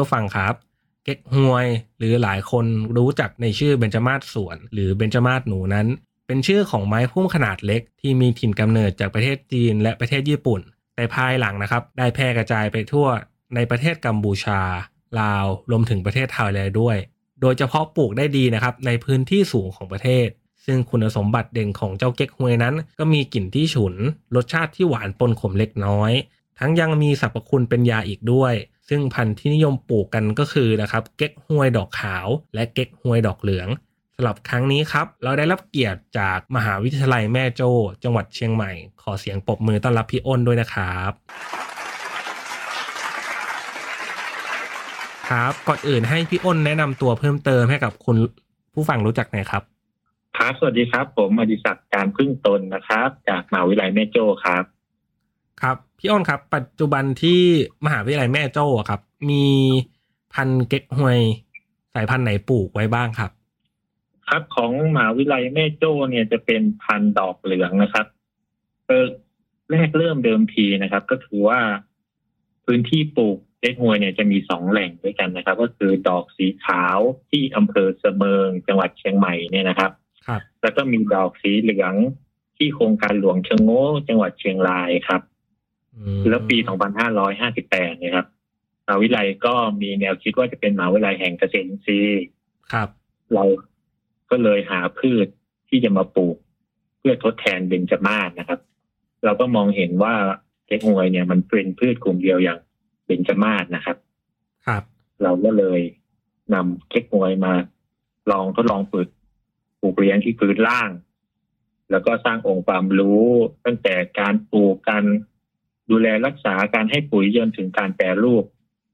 ผู้ฟังครับ เก๊กฮวย หรือหลายคนรู้จักในชื่อเบญจมาศสวน หรือเบญจมาศหนูนั้น เป็นชื่อของไม้พุ่มขนาดเล็ก ที่มีถิ่นกำเนิดจากประเทศจีนและประเทศญี่ปุ่น แต่ภายหลังนะครับ ได้แพร่กระจายไปทั่วในประเทศกัมพูชา ลาวรวมถึงประเทศไทยเลยด้วย โดยเฉพาะปลูกได้ดีนะครับในพื้นที่สูงของประเทศซึ่งคุณสมบัติเด่นของเจ้าเก๊กฮวยนั้น ก็มีกลิ่นที่ฉุน รสชาติที่หวานปนขมเล็กน้อย ทั้งยังมีสรรพคุณเป็นยาอีกด้วย ซึ่งพันธุ์ที่นิยมปลูกกันก็คือนะครับเก๊กฮวยดอกขาว และเก๊กฮวยดอกเหลืองสำหรับครั้งนี้ครับ เราได้รับเกียรติจากมหาวิทยาลัยแม่โจ้ จังหวัดเชียงใหม่ ขอเสียงปรบมือต้อนรับพี่อ้นด้วยนะครับครับก่อนอื่นให้พี่อ้นแนะนำตัวเพิ่มเติมให้กับคุณผู้ฟังรู้จักหน่อยครับครับสวัสดีครับ ผมอดิศักดิ์การพึ่งตนนะครับ จากมหาวิทยาลัยแม่โจ้ครับ ครับ พี่อ้นครับ ปัจจุบันที่มหาวิทยาลัยแม่โจ้อะครับ มีพันธุ์เก๊กฮวยสายพันธุ์ไหนปลูกไว้บ้างครับ ครับของมหาวิทยาลัยแม่โจ้เนี่ยจะเป็นพันธุ์ดอกเหลืองนะครับเออแรกเริ่มเดิมทีนะครับ ก็คือว่าพื้นที่ปลูกเก๊กฮวยเนี่ยจะมีสองแหล่งด้วยกันนะครับ ก็คือดอกสีขาวที่อำเภอเสมิงจังหวัดเชียงใหม่เนี่ยนะครับครับ แล้วก็มีดอกสีเหลืองที่โครงการหลวงเชียงโง่จังหวัดเชียงรายครับอืม แล้วปี 2558เนี่ยครับมหาวิทยาลัยก็มีแนวคิดว่าจะเป็นมหาวิทยาลัยแห่งเกษตรอินทรีย์ครับ เราก็เลยหาพืชที่จะมาปลูก เพื่อทดแทนเบญจมาศนะครับ เราก็มองเห็นว่าเก๊กฮวยเนี่ยมันเป็นพืชกลุ่มเดียวอย่างเบญจมาศนะครับ ครับ เราก็เลยนำเก๊กฮวยมา ลองทดลองปลูกปลูกเลี้ยงที่พื้นล่าง แล้วก็สร้างองค์ความรู้ตั้งแต่การปลูกการ ดูแลรักษาการให้ปุ๋ยจนถึงการแปรรูป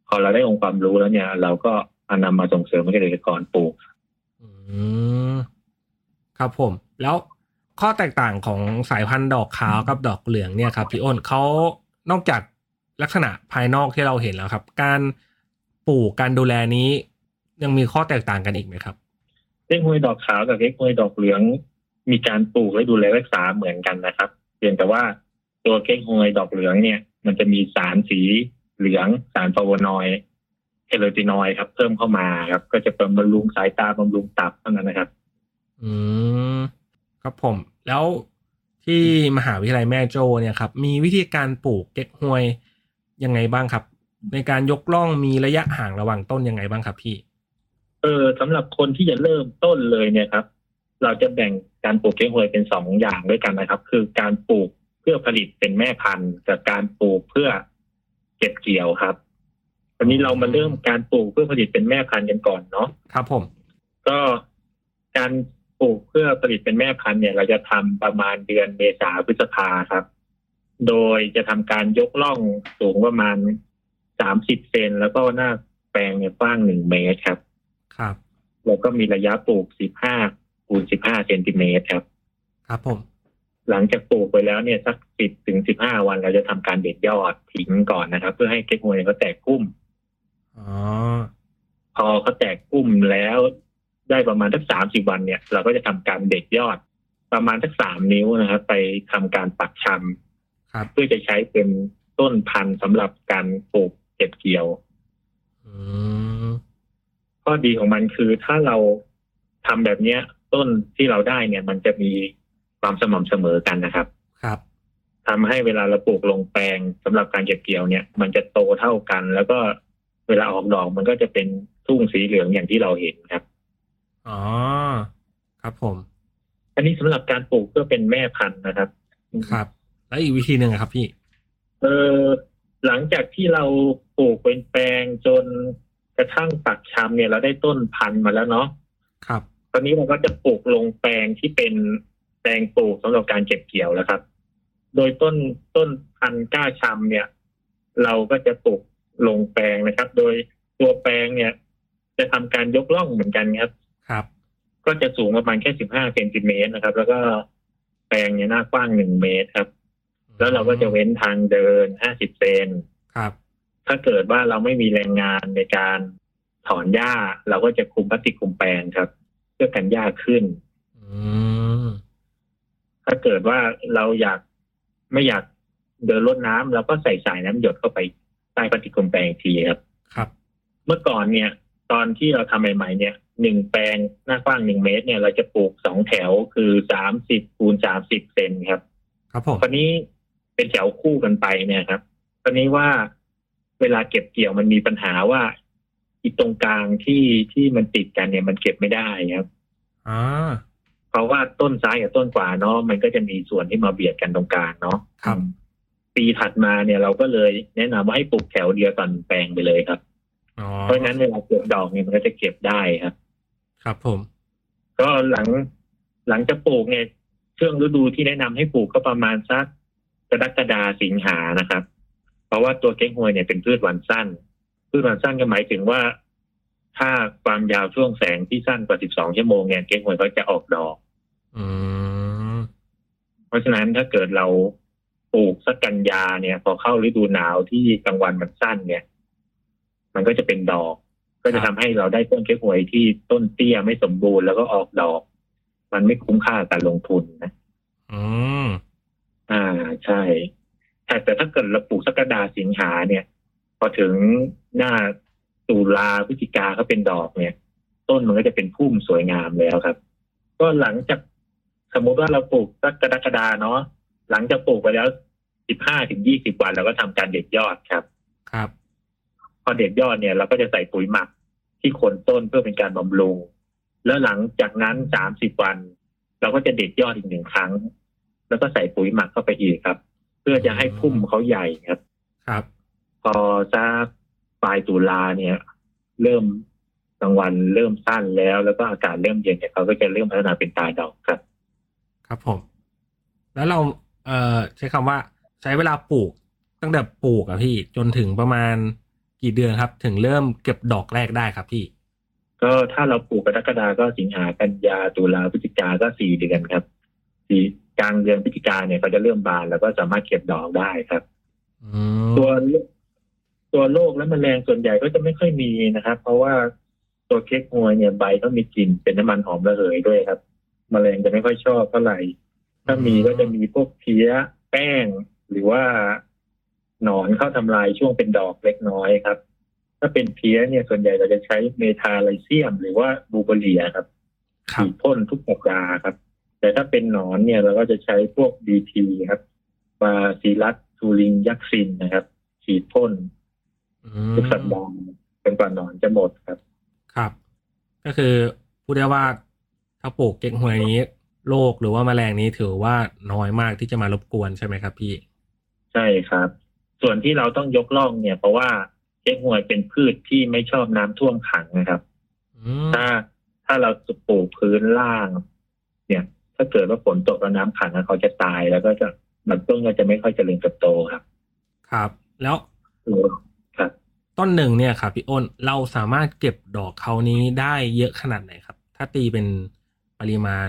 พอเราได้องค์ความรู้แล้วเนี่ย เราก็เอานำมาส่งเสริมให้เกษตรกรปลูกอืมครับผม แล้วข้อแตกต่างของสายพันธุ์ดอกขาวกับดอกเหลืองเนี่ยครับพี่อ้นเขานอกจากลักษณะภายนอกที่เราเห็นแล้วครับ การปลูกการดูแลนี้ยังมีข้อแตกต่างกันอีกไหมครับเก๊กฮวยดอกขาวกับเก๊กฮวยดอกเหลือง มีการปลูกและดูแลรักษาเหมือนกันนะครับ เพียงแต่ว่า ตัวเก๊กฮวยดอกเหลืองเนี่ย มันจะมีสารสีเหลืองสารฟลาโวนอยด์เฮโรตินอยด์ครับ เพิ่มเข้ามาครับ ก็จะเป็นบำรุงสายตาบำรุงตับเท่านั้นนะครับ อืมครับผม แล้วที่มหาวิทยาลัยแม่โจ้เนี่ยครับ มีวิธีการปลูกเก๊กฮวยยังไงบ้างครับ ในการยกล่องมีระยะห่างระหว่างต้นยังไงบ้างครับพี่ เออสำหรับคนที่จะเริ่มต้นเลยเนี่ยครับ เราจะแบ่งการปลูกเก๊กฮวยเป็นสองอย่างด้วยกันนะครับ คือการปลูกเพื่อผลิตเป็นแม่พันธุ์กับการปลูกเพื่อเก็บเกี่ยวครับวันนี้เรามาเริ่มการปลูกเพื่อผลิตเป็นแม่พันธุ์กันก่อนเนาะครับผม ก็การปลูกเพื่อผลิตเป็นแม่พันธุ์เนี่ย เราจะทำประมาณเดือนเมษาพฤษภาครับ โดยจะทำการยกล่องสูงประมาณสามสิบเซนแล้วก็หน้าแปลงเนี่ยกว้างหนึ่งเมตรครับ ครับ แล้วก็มีระยะปลูก15คูณ15เซนติเมตรครับ ครับผม หลังจากปลูกไปแล้วเนี่ยสัก10ถึง15วันเราจะทำการเด็ดยอดทิ้งก่อนนะครับ เพื่อให้เก๊กฮวยเขาแตกกุ้มอ๋อพอเขาแตกกุ้มแล้วได้ประมาณสัก30วันเนี่ย เราก็จะทำการเด็ดยอด ประมาณสัก3นิ้วนะครับ ไปทำการปักชครับำเพื่อจะใช้เป็นต้นพันธุ์สำหรับการปลูกเก็บเกี่ยวอืมข้อดีของมันคือถ้าเราทำแบบเนี้ย ต้นที่เราได้เนี่ย มันจะมี ความสม่ำเสมอกันนะครับ ครับทำให้เวลาเราปลูกลงแปลงสำหรับการเก็บเกี่ยวเนี่ย มันจะโตเท่ากัน แล้วก็เวลาออกดอกมันก็จะเป็นทุ่งสีเหลืองอย่างที่เราเห็นครับอ๋อครับผม อันนี้สำหรับการปลูกเพื่อเป็นแม่พันธุ์นะครับ ครับ แล้วอีกวิธีหนึ่งอะครับพี่เออหลังจากที่เราปลูกเป็นแปลงจนกระทั่งปักชำเนี่ยเราได้ต้นพันธุ์มาแล้วเนาะครับ ตอนนี้เราก็จะปลูกลงแปลงที่เป็นแปลงปลูกสำหรับการเก็บเกี่ยวแล้วครับ โดยต้นต้นพันธุ์ก้าชำเนี่ย เราก็จะปลูกลงแปลงนะครับ โดยตัวแปลงเนี่ย จะทำการยกล่องเหมือนกันครับ ครับ ก็จะสูงประมาณแค่สิบห้าเซนติเมตรนะครับ แล้วก็แปลงเนี่ยหน้ากว้างหนึ่งเมตรครับ แล้วเราก็จะเว้นทางเดินห้าสิบเซนครับ ถ้าเกิดว่าเราไม่มีแรงงานในการถอนหญ้า เราก็จะคุมพลาสติกคุมแปลงครับ เพื่อกันหญ้าขึ้นอืม ถ้าเกิดว่าเราอยากไม่อยากเดินรดน้ำเราก็ใส่สายน้ำหยดเข้าไปใต้พลาสติกคุมแปลงอีกทีครับ ครับ เมื่อก่อนเนี่ย ตอนที่เราทำใหม่ๆเนี่ยหนึ่งแปลงหน้ากว้างหนึ่งเมตร เนี่ยเราจะปลูกสองแถวคือสามสิบคูณสามสิบเซนครับ ครับผมคราวนี้เป็นแถวคู่กันไปเนี่ยครับคราวนี้ว่าเวลาเก็บเกี่ยวมันมีปัญหาว่าอีตรงกลางที่ที่มันติดกันเนี่ยมันเก็บไม่ได้ครับอ่า เพราะว่าต้นซ้ายกับต้นขวาเนาะมันก็จะมีส่วนที่มาเบียดกันตรงกลางเนาะครับปีถัดมาเนี่ยเราก็เลยแนะนำว่าให้ปลูกแถวเดียวกันแปลงไปเลยครับอ๋อเพราะฉะนั้นเวลาเก็บดอกเนี่ยมันก็จะเก็บได้ครับ ครับผม ก็หลังหลังจากปลูกเนี่ยช่วงฤดูที่แนะนำให้ปลูกก็ประมาณสักกรกฎาสิงหานะครับ เพราะว่าตัวเก้งฮวยเนี่ยเป็นพืชวันสั้น พืชวันสั้นก็หมายถึงว่า ถ้าความยาวช่วงแสงที่สั้นกว่า 12 ชั่วโมงเนี่ยเก้งฮวยก็จะออกดอกอืมเพราะฉะนั้นถ้าเกิดเราปลูกสักกันยาเนี่ย พอเข้าฤดูหนาวที่กลางวันมันสั้นเนี่ย มันก็จะเป็นดอก ก็จะทำให้เราได้ต้นเก้งฮวยที่ต้นเตี้ยไม่สมบูรณ์แล้วก็ออกดอก มันไม่คุ้มค่าการลงทุนนะอืมอ่าใช่แต่แต่ถ้าเกิดเราปลูกสักกระดาสิงหาเนี่ย พอถึงหน้า ตุลาพฤศจิกาเขาเป็นดอกเนี่ย ต้นมันก็จะเป็นพุ่มสวยงามแล้วครับ ก็หลังจากสมมุติว่าเราปลูกสักกรกฎาเนาะหลังจากปลูกไปแล้วสิบห้าถึงยี่สิบวันเราก็ทำการเด็ดยอดครับ ครับ พอเด็ดยอดเนี่ย เราก็จะใส่ปุ๋ยหมักที่โคนต้นเพื่อเป็นการบำรุง แล้วหลังจากนั้นสามสิบวัน เราก็จะเด็ดยอดอีกหนึ่งครั้ง แล้วก็ใส่ปุ๋ยหมักเข้าไปอีกครับ เพื่อจะให้พุ่มเขาใหญ่ครับ ครับ พอสัก ปลายตุลาเนี่ย เริ่มกลางวันเริ่มสั้นแล้ว แล้วก็อากาศเริ่มเย็นเนี่ยเขาก็จะเริ่มพัฒนาเป็นตาดอกครับ ครับผม แล้วเราเอ่อใช้คำว่าใช้เวลาปลูกตั้งแต่ปลูกอะพี่จนถึงประมาณกี่เดือนครับ ถึงเริ่มเก็บดอกแรกได้ครับพี่ ก็ถ้าเราปลูกกรกฎาก็สิงหากันยาตุลาพฤศจิกาก็สี่เดือนครับสี่กลางเดือนพฤศจิกาเนี่ยเขาจะเริ่มบานแล้วก็สามารถเก็บดอกได้ครับอืมตัว ตัวโรคและแมลงส่วนใหญ่ก็จะไม่ค่อยมีนะครับ เพราะว่าตัวเค้กฮวยเนี่ยใบเขามีกลิ่นเป็นน้ำมันหอมระเหยด้วยครับแมลงจะไม่ค่อยชอบเท่าไหร่ถ้ามีก็จะมีพวกเพี้ยแป้ง หรือว่าหนอนเข้าทำลายช่วงเป็นดอกเล็กน้อยครับ ถ้าเป็นเพี้ยเนี่ยส่วนใหญ่เราจะใช้เมทาไลเซียม หรือว่าบูเบเรียครับครับฉีดพ่นทุกสัปดาห์ครับ แต่ถ้าเป็นหนอนเนี่ยเราก็จะใช้พวกดีทีครับบาซิลัสทูลิงยักซินนะครับ ฉีดพ่นอื ทุกสัปมดาห์จนกว่าหนอนจะหมดครับ ครับ ก็คือพูดได้ว่าถ้าปลูกเก๊กฮวยนี้โรคหรือว่าแมลงนี้ถือว่าน้อยมากที่จะมารบกวนใช่ไหมครับ พี่ ใช่ครับ ส่วนที่เราต้องยกล่องเนี่ย เพราะว่าเก๊กฮวยเป็นพืชที่ไม่ชอบน้ำท่วมขังนะครับอืมถ้าถ้าเราปลูกพื้นล่าง เนี่ย ถ้าเกิดว่าฝนตกแล้วน้ำขังเขาจะตายแล้วก็จะลำต้นก็จะไม่ค่อยเจริญเติบโตครับ ครับ แล้วครับ ต้นหนึ่งเนี่ยครับพี่อ้นเราสามารถเก็บดอกเขานี้ได้เยอะขนาดไหนครับ ถ้าตีเป็นปริมาณ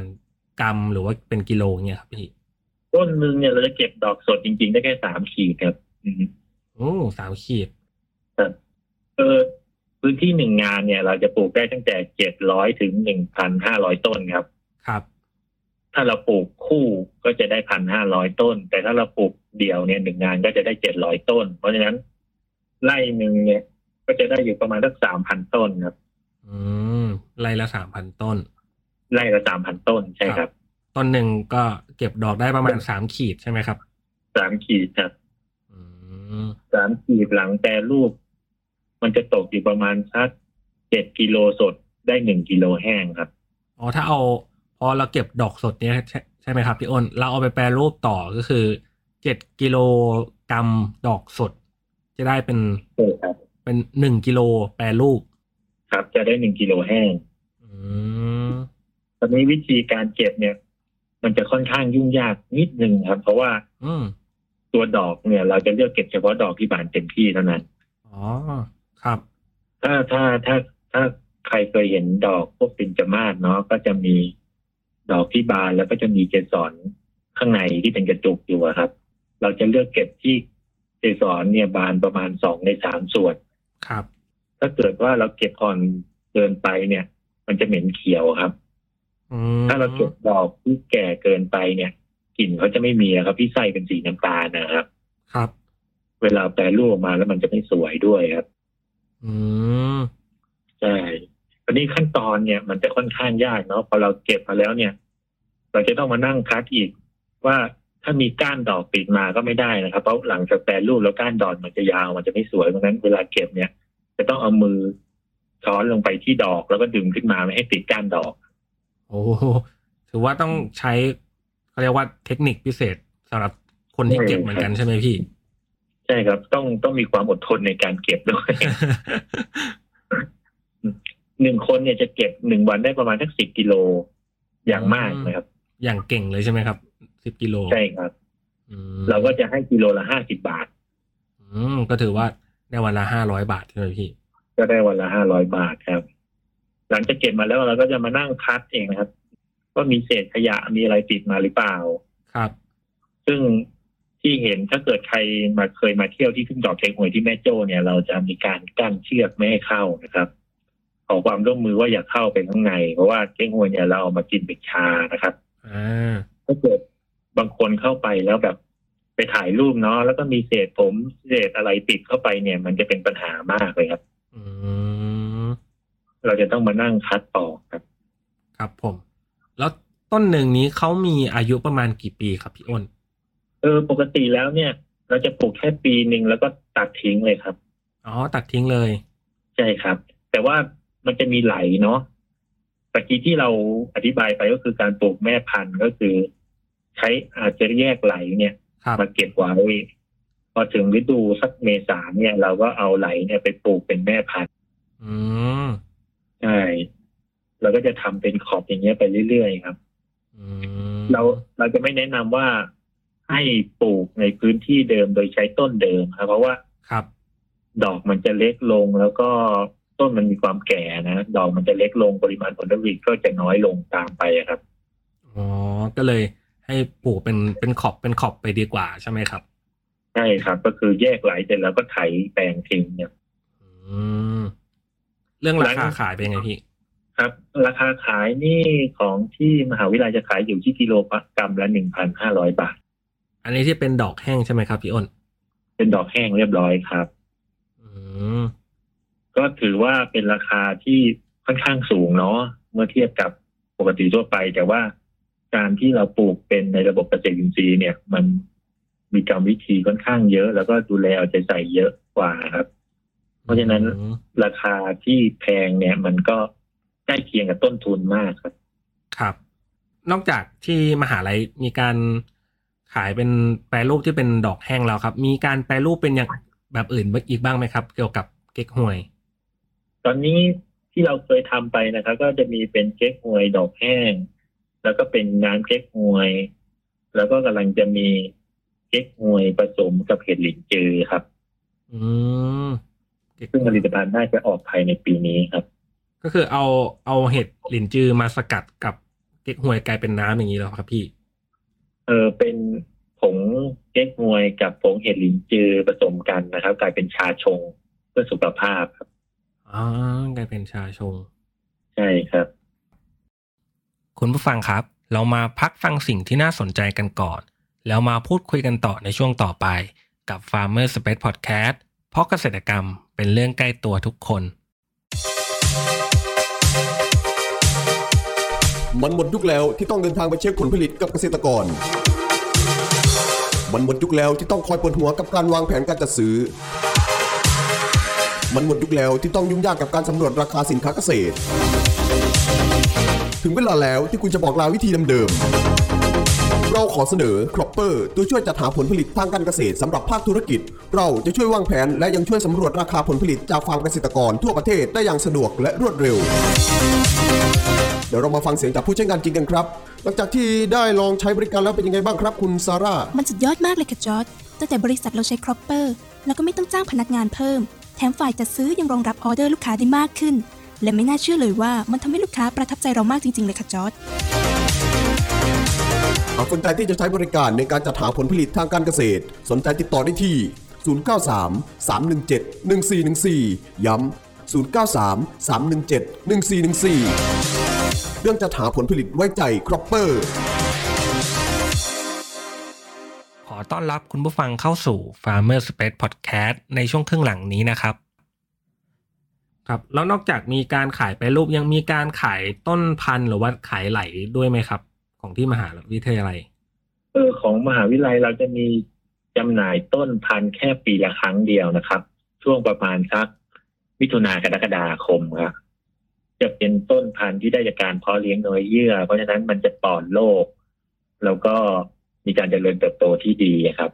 กรัมหรือว่าเป็นกิโลเนี่ยครับพี่ต้นหนึ่งเนี่ยเราจะเก็บดอกสดจริง ๆ ได้แค่สามขีดครับอืมโอ้สามขีดครับเออพื้นที่หนึ่งงานเนี่ย เราจะปลูกได้ตั้งแต่เจ็ดร้อยถึงหนึ่งพันห้าร้อยต้นครับ ครับ ถ้าเราปลูกคู่ก็จะได้พันห้าร้อยต้น แต่ถ้าเราปลูกเดี่ยวเนี่ยหนึ่งงานก็จะได้เจ็ดร้อยต้น เพราะฉะนั้น ไร่หนึ่งเนี่ย ก็จะได้อยู่ประมาณสักสามพันต้นครับ อืมไร่ละสามพันต้น ไร่ละสามพันต้นใช่ครับ ต้นหนึ่งก็เก็บดอกได้ประมาณสามขีดใช่ไหมครับสามขีดครับอืมสามขีดหลังแปรรูป มันจะตกอยู่ประมาณสักเจ็ดกิโลสดได้หนึ่งกิโลแห้งครับอ๋อถ้าเอาพอเราเก็บดอกสดเนี่ยใช่ใช่ไหมครับพี่อ้นเราเอาไปแปรรูปต่อก็คือเจ็ดกิโลกรัมดอกสด จะได้เป็นใช่ครับเป็นหนึ่งกิโลแปรรูปครับ จะได้หนึ่งกิโลแห้งอืมตอนนี้วิธีการเก็บเนี่ย มันจะค่อนข้างยุ่งยากนิดนึงครับ เพราะว่าอืมตัวดอกเนี่ย เราจะเลือกเก็บเฉพาะดอกที่บานเต็มที่เท่านั้นอ๋อครับ ถ้าถ้าถ้าถ้าใครเคยเห็นดอกพวกปินจมาศเนาะก็จะมีดอกที่บานแล้วก็จะมีเกสรข้างในที่เป็นกระจุกอยู่อะครับ เราจะเลือกเก็บที่เก สรเนี่ยบานประมาณสองในสามส่วนครับ ถ้าเกิดว่าเราเก็บอ่อนเกินไปเนี่ย มันจะเหม็นเขียวครับอืมถ้าเราเก็บดอกที่แก่เกินไปเนี่ยกลิ่นเขาจะไม่มีอะครับที่ไส้เป็นสีน้ำตาลนะครับ ครับ เวลาแปรรูปออกมาแล้วมันจะไม่สวยด้วยครับ อืมใช่วันนี้ขั้นตอนเนี่ย มันจะค่อนข้างยากเนาะพอเราเก็บมาแล้วเนี่ย เราจะต้องมานั่งคัดอีกว่า ถ้ามีก้านดอกติดมาก็ไม่ได้นะครับ เพราะหลังจากแปรรูปแล้วก้านดอกมันจะยาวมันจะไม่สวยเพราะฉะนั้นเวลาเก็บเนี่ย จะต้องเอามือช้อนลงไปที่ดอกแล้วก็ดึงขึ้นมาไม่ให้ติดก้านดอก โอ้โหถือว่าต้องใช้เขาเรียกว่าเทคนิคพิเศษสำหรับคนที่เก็บเหมือนกันใช่ไหมพี่ ใช่ครับต้องต้องมีความอดทนในการเก็บด้วยหนึ่งคนเนี่ยจะเก็บหนึ่งวันได้ประมาณสักสิบกิโลอย่างมากนะครับ อย่างเก่งเลยใช่ไหมครับ สิบกิโลใช่ครับอืมเราก็จะให้กิโลละห้าสิบบาท อืมก็ถือว่าได้วันละห้าร้อยบาทใช่ไหมพี่ก็ได้วันละห้าร้อยบาทครับ หลังจากเก็บมาแล้วเราก็จะมานั่งคัดเองนะครับว่ามีเศษขยะมีอะไรติดมาหรือเปล่าครับ ซึ่งที่เห็นถ้าเกิดใครมาเคยมาเที่ยวที่ทุ่งดอกเค้กหวยที่แม่โจ้เนี่ย เราจะมีการกั้นเชือกไม่ให้เข้านะครับขอความร่วมมือว่าอย่าเข้าไปข้างใน เพราะว่าเค้กหวยเนี่ยเราเอามากินเป็นชานะครับอ่าถ้าเกิด บางคนเข้าไปแล้วแบบไปถ่ายรูปเนาะแล้วก็มีเศษผมเศษอะไรติดเข้าไปเนี่ย มันจะเป็นปัญหามากเลยครับอืมเราจะต้องมานั่งคัดออกครับ ครับผม แล้วต้นหนึ่งนี้เขามีอายุประมาณกี่ปีครับพี่อ้นเออปกติแล้วเนี่ย เราจะปลูกแค่ปีหนึ่งแล้วก็ตัดทิ้งเลยครับอ๋อตัดทิ้งเลย ใช่ครับ แต่ว่ามันจะมีไหลเนาะตะกี้ที่เราอธิบายไปก็คือการปลูกแม่พันธุ์ก็คือ ใช้อาจจะแยกไหลเนี่ยครับมาเก็บไว้พอถึงฤดูสักเมษาเนี่ย เราก็เอาไหลเนี่ยไปปลูกเป็นแม่พันธุ์อืมใช่เราก็จะทำเป็นขอบอย่างเงี้ยไปเรื่อยๆครับอืมเราเราจะไม่แนะนำว่าให้ปลูกในพื้นที่เดิมโดยใช้ต้นเดิมครับเพราะว่าครับ ดอกมันจะเล็กลงแล้วก็ต้นมันมีความแก่นะดอกมันจะเล็กลงปริมาณผลผลิตก็จะน้อยลงตามไปอะครับอ๋อก็เลย ให้ปลูกเป็นเป็นขอบเป็นขอบไปดีกว่าใช่ไหมครับใช่ครับ ก็คือแยกไหลเสร็จแล้วก็ไถแปลงทิ้งเนี่ยอืมเรื่องราหลัคางขายเป็นไงพี่ครับ ราคาขายนี่ของที่มหาวิทยาลัยจะขายอยู่ที่กิโลกรัมละหนึ่งพันห้าร้อยบาท อันนี้ที่เป็นดอกแห้งใช่ไหมครับพี่อ้น เป็นดอกแห้งเรียบร้อยครับ อืมก็ถือว่าเป็นราคาที่ค่อนข้างสูงเนาะเมื่อเทียบกับปกติทั่วไป แต่ว่า การที่เราปลูกเป็นในระบบเกษตรอินทรีย์เนี่ย มันมีกรรมวิธีค่อนข้างเยอะ แล้วก็ดูแลเอาใจใส่เยอะกว่าครับ เพราะฉะนั้นอืมราคาที่แพงเนี่ย มันก็ใกล้เคียงกับต้นทุนมากครับ ครับ นอกจากที่มหาลัยมีการขายเป็นแปรรูปที่เป็นดอกแห้งแล้วครับ มีการแปรรูปเป็นอย่างแบบอื่นอีกบ้างไหมครับ เกี่ยวกับเก๊กฮวย ตอนนี้ที่เราเคยทำไปนะครับ ก็จะมีเป็นเก๊กฮวยดอกแห้ง แล้วก็เป็นน้ำเก๊กฮวย แล้วก็กำลังจะมีเก๊กฮวยผสมกับเห็ดหลินจือครับ อืมเก๊กฮซึ่งผวยลิตภัณฑ์น่าจะออกภายในปีนี้ครับ ก็คือเอาเอาเห็ดหลินจือมาสกัดกับเก๊กฮวยกลายเป็นน้ำอย่างนี้แล้วครับพี่ เออเป็นผงเก๊กฮวยกับผงเห็ดหลินจือผสมกันนะครับ กลายเป็นชาชงเพื่อสุขภาพครับอ๋อกลายเป็นชาชง ใช่ครับ คุณผู้ฟังครับ เรามาพักฟังสิ่งที่น่าสนใจกันก่อน แล้วมาพูดคุยกันต่อในช่วงต่อไป กับ Farmer Space Podcast เพราะเกษตรกรรมเป็นเรื่องใกล้ตัวทุกคน มันหมดยุคแล้วที่ต้องเดินทางไปเช็คผลผลิตกับเกษตรกร มันหมดยุคแล้วที่ต้องคอยปวดหัวกับการวางแผนการจัดซื้อ มันหมดยุคแล้วที่ต้องยุ่งยากกับการสำรวจราคาสินค้าเกษตร ถึงเวลาแล้วที่คุณจะบอกลาวิธีเดิมๆ เราขอเสนอ Cropper ตัวช่วยจัดหาผลผลิตทางการเกษตรสำหรับภาคธุรกิจ เราจะช่วยวางแผนและยังช่วยสำรวจราคาผลผลิตจากฟาร์มเกษตรกรทั่วประเทศได้อย่างสะดวกและรวดเร็ว เดี๋ยวเรามาฟังเสียงจากผู้ใช้งานจริงกันครับ หลังจากที่ได้ลองใช้บริการแล้วเป็นยังไงบ้างครับ คุณซาร่า มันสุดยอดมากเลยค่ะจอร์จตั้งแต่บริษัทเราใช้ครอปเปอร์แล้วก็ไม่ต้องจ้างพนักงานเพิ่ม แถมฝ่ายจัดซื้อยังรองรับออเดอร์ลูกค้าได้มากขึ้น และไม่น่าเชื่อเลยว่ามันทำให้ลูกค้าประทับใจเรามากจริง ๆ เลยค่ะจอร์จหากสนใจที่จะใช้บริการในการจัดหาผลผลิตทางการเกษตร สนใจติดต่อได้ที่ 093 317 1414 ย้ำ 093 317 1414 เรื่องจัดหาผลผลิตไว้ใจครอปเปอร์ ขอต้อนรับคุณผู้ฟังเข้าสู่ Farmer Space Podcast ในช่วงครึ่งหลังนี้นะครับ ครับ แล้วนอกจากมีการขายไปรูปยังมีการขายต้นพันธุ์หรือว่าขายไหลด้วยไหมครับ ของที่มหาวิทยาลัยเออของมหาวิทยาลัยเราจะมีจำหน่ายต้นพันธุ์แค่ปีละครั้งเดียวนะครับ ช่วงประมาณสักมิถุนากรกฎาคมครับจะเป็นต้นพันธุ์ที่ได้จากการเพาะเลี้ยงโดยเยื่อ เพราะฉะนั้นมันจะปลอดโรคแล้วก็มีการเจริญเติบโตที่ดีครับ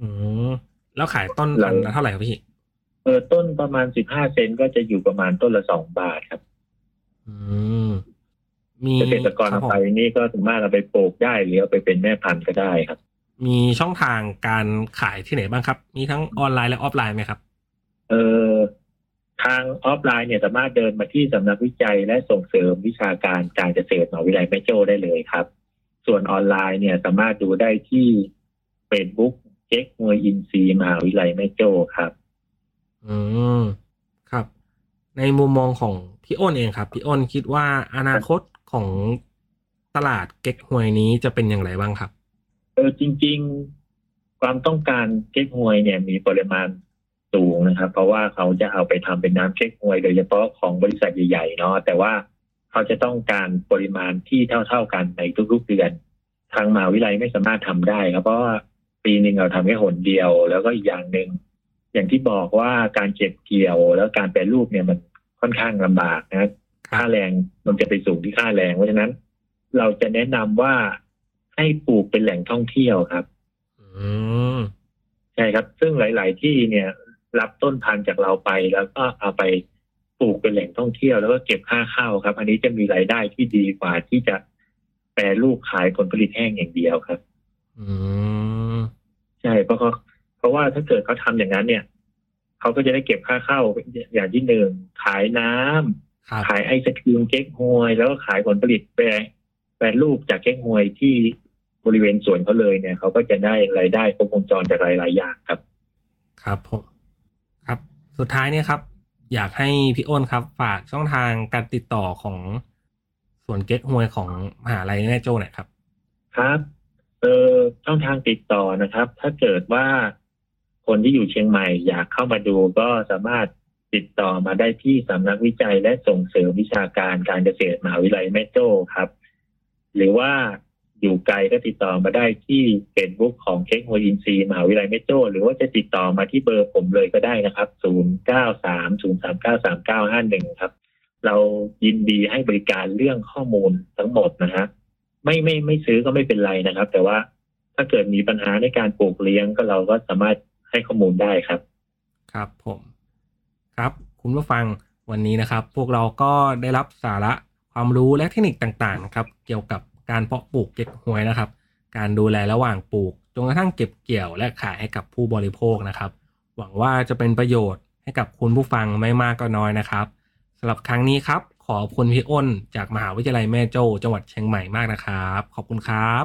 อืมแล้วขายต้นพันธุ์ละเท่าไหร่ครับพี่ เออต้นประมาณสิบห้าเซนก็จะอยู่ประมาณต้นละสองบาทครับ อืมมีเกษตรกรคบเอาผมไปนี่ก็สามารถเอาไปปลูกได้หรือเอาไปเป็นแม่พันธุ์ก็ได้ครับ มีช่องทางการขายที่ไหนบ้างครับ มีทั้งออนไลน์และออฟไลน์ไหมครับ เออทางออฟไลน์เนี่ยสามารถเดินมาที่สำนักวิจัยและส่งเสริมวิชาการการเกษตรมหาวิทยาลัยแม่โจ้ได้เลยครับ ส่วนออนไลน์เนี่ยสามารถดูได้ที่เฟซบุ๊กเจ๊กมวยอินทรีย์มหาวิทยาลัยแม่โจ้ครับ อืมครับ ในมุมมองของพี่อ้นเองครับ พี่อ้นคิดว่าอนาคตของตลาดเก๊กฮวยนี้จะเป็นอย่างไรบ้างครับ เออจริง ๆ ความต้องการเก๊กฮวยเนี่ยมีปริมาณสูงนะครับ เพราะว่าเขาจะเอาไปทำเป็นน้ำเก๊กฮวย โดยเฉพาะของบริษัทใหญ่ๆเนาะแต่ว่าเขาจะต้องการปริมาณที่เท่า ๆกันในทุกๆเดือน ทางมหาวิทยาลัยไม่สามารถทำได้ครับเพราะว่าปีหนึ่งเราทำแค่หนเดียว แล้วก็อีกอย่างหนึ่ง อย่างที่บอกว่าการเก็บเกี่ยวแล้วการแปรรูปเนี่ยมันค่อนข้างลำบากนะค่าแรงมันจะไปสูงที่ค่าแรงเพราะฉะนั้น เราจะแนะนำว่าให้ปลูกเป็นแหล่งท่องเที่ยวครับอืมใช่ครับ ซึ่งหลาย ๆ ที่เนี่ย รับต้นพันธุ์จากเราไปแล้วก็เอาไปปลูกเป็นแหล่งท่องเที่ยวแล้วก็เก็บค่าข้าวครับ อันนี้จะมีรายได้ที่ดีกว่าที่จะแปรรูปขายผลผลิตแห้งอย่างเดียวครับ อืมใช่เพราะเขาเพ ราะว่าถ้าเกิดเขาทำอย่างนั้นเนี่ยเขาก็จะได้เก็บค่าข้าวอย่างที่หนึ่งขายน้ำครับขายไอศครีมเก๊กฮวย แล้วก็ขายผลผลิตแปรแปรรูปจากเก๊กฮวยที่บริเวณสวนเขาเลยเนี่ยเขาก็จะได้รายได้ครบวงจรจากหลายๆอย่างครับ ครับผมครับ สุดท้ายเนี่ยครับ อยากให้พี่อ้นครับ ฝากช่องทางการติดต่อของส่วนเก๊กฮวยของมหาลัยแม่โจ้หน่อยครับ ครับ เออช่องทางติดต่อนะครับ ถ้าเกิดว่า คนที่อยู่เชียงใหม่อยากเข้ามาดูก็สามารถติดต่อมาได้ที่สำนักวิจัยและส่งเสริมวิชาการการเกษตรมหาวิทยาลัยแม่โจ้ครับ หรือว่าอยู่ไกลก็ติดต่อมาได้ที่เฟซบุ๊กของเค้กโฮอินซีมหาวิทยาลัยแม่โจ้หรือว่าจะติดต่อมาที่เบอร์ผมเลยก็ได้นะครับ 0 9 3 0 3 9 3 9 5 1 ครับ เรายินดีให้บริการเรื่องข้อมูลทั้งหมดนะฮะไม่ไม่ไม่ซื้อก็ไม่เป็นไรนะครับ แต่ว่าถ้าเกิดมีปัญหาในการปลูกเลี้ยงก็เราก็สามารถ ให้ข้อมูลได้ครับ ครับผมครับ คุณผู้ฟังวันนี้นะครับ พวกเราก็ได้รับสาระความรู้และเทคนิคต่างๆนะครับ เกี่ยวกับการเพาะปลูกเก็บหวยนะครับ การดูแลระหว่างปลูกจนกระทั่งเก็บเกี่ยวและขายให้กับผู้บริโภคนะครับ หวังว่าจะเป็นประโยชน์ให้กับคุณผู้ฟังไม่มากก็น้อยนะครับสำหรับครั้งนี้ครับ ขอบคุณพี่อ้น จากมหาวิทยาลัยแม่โจ้จังหวัดเชียงใหม่มากนะครับ ขอบคุณครับ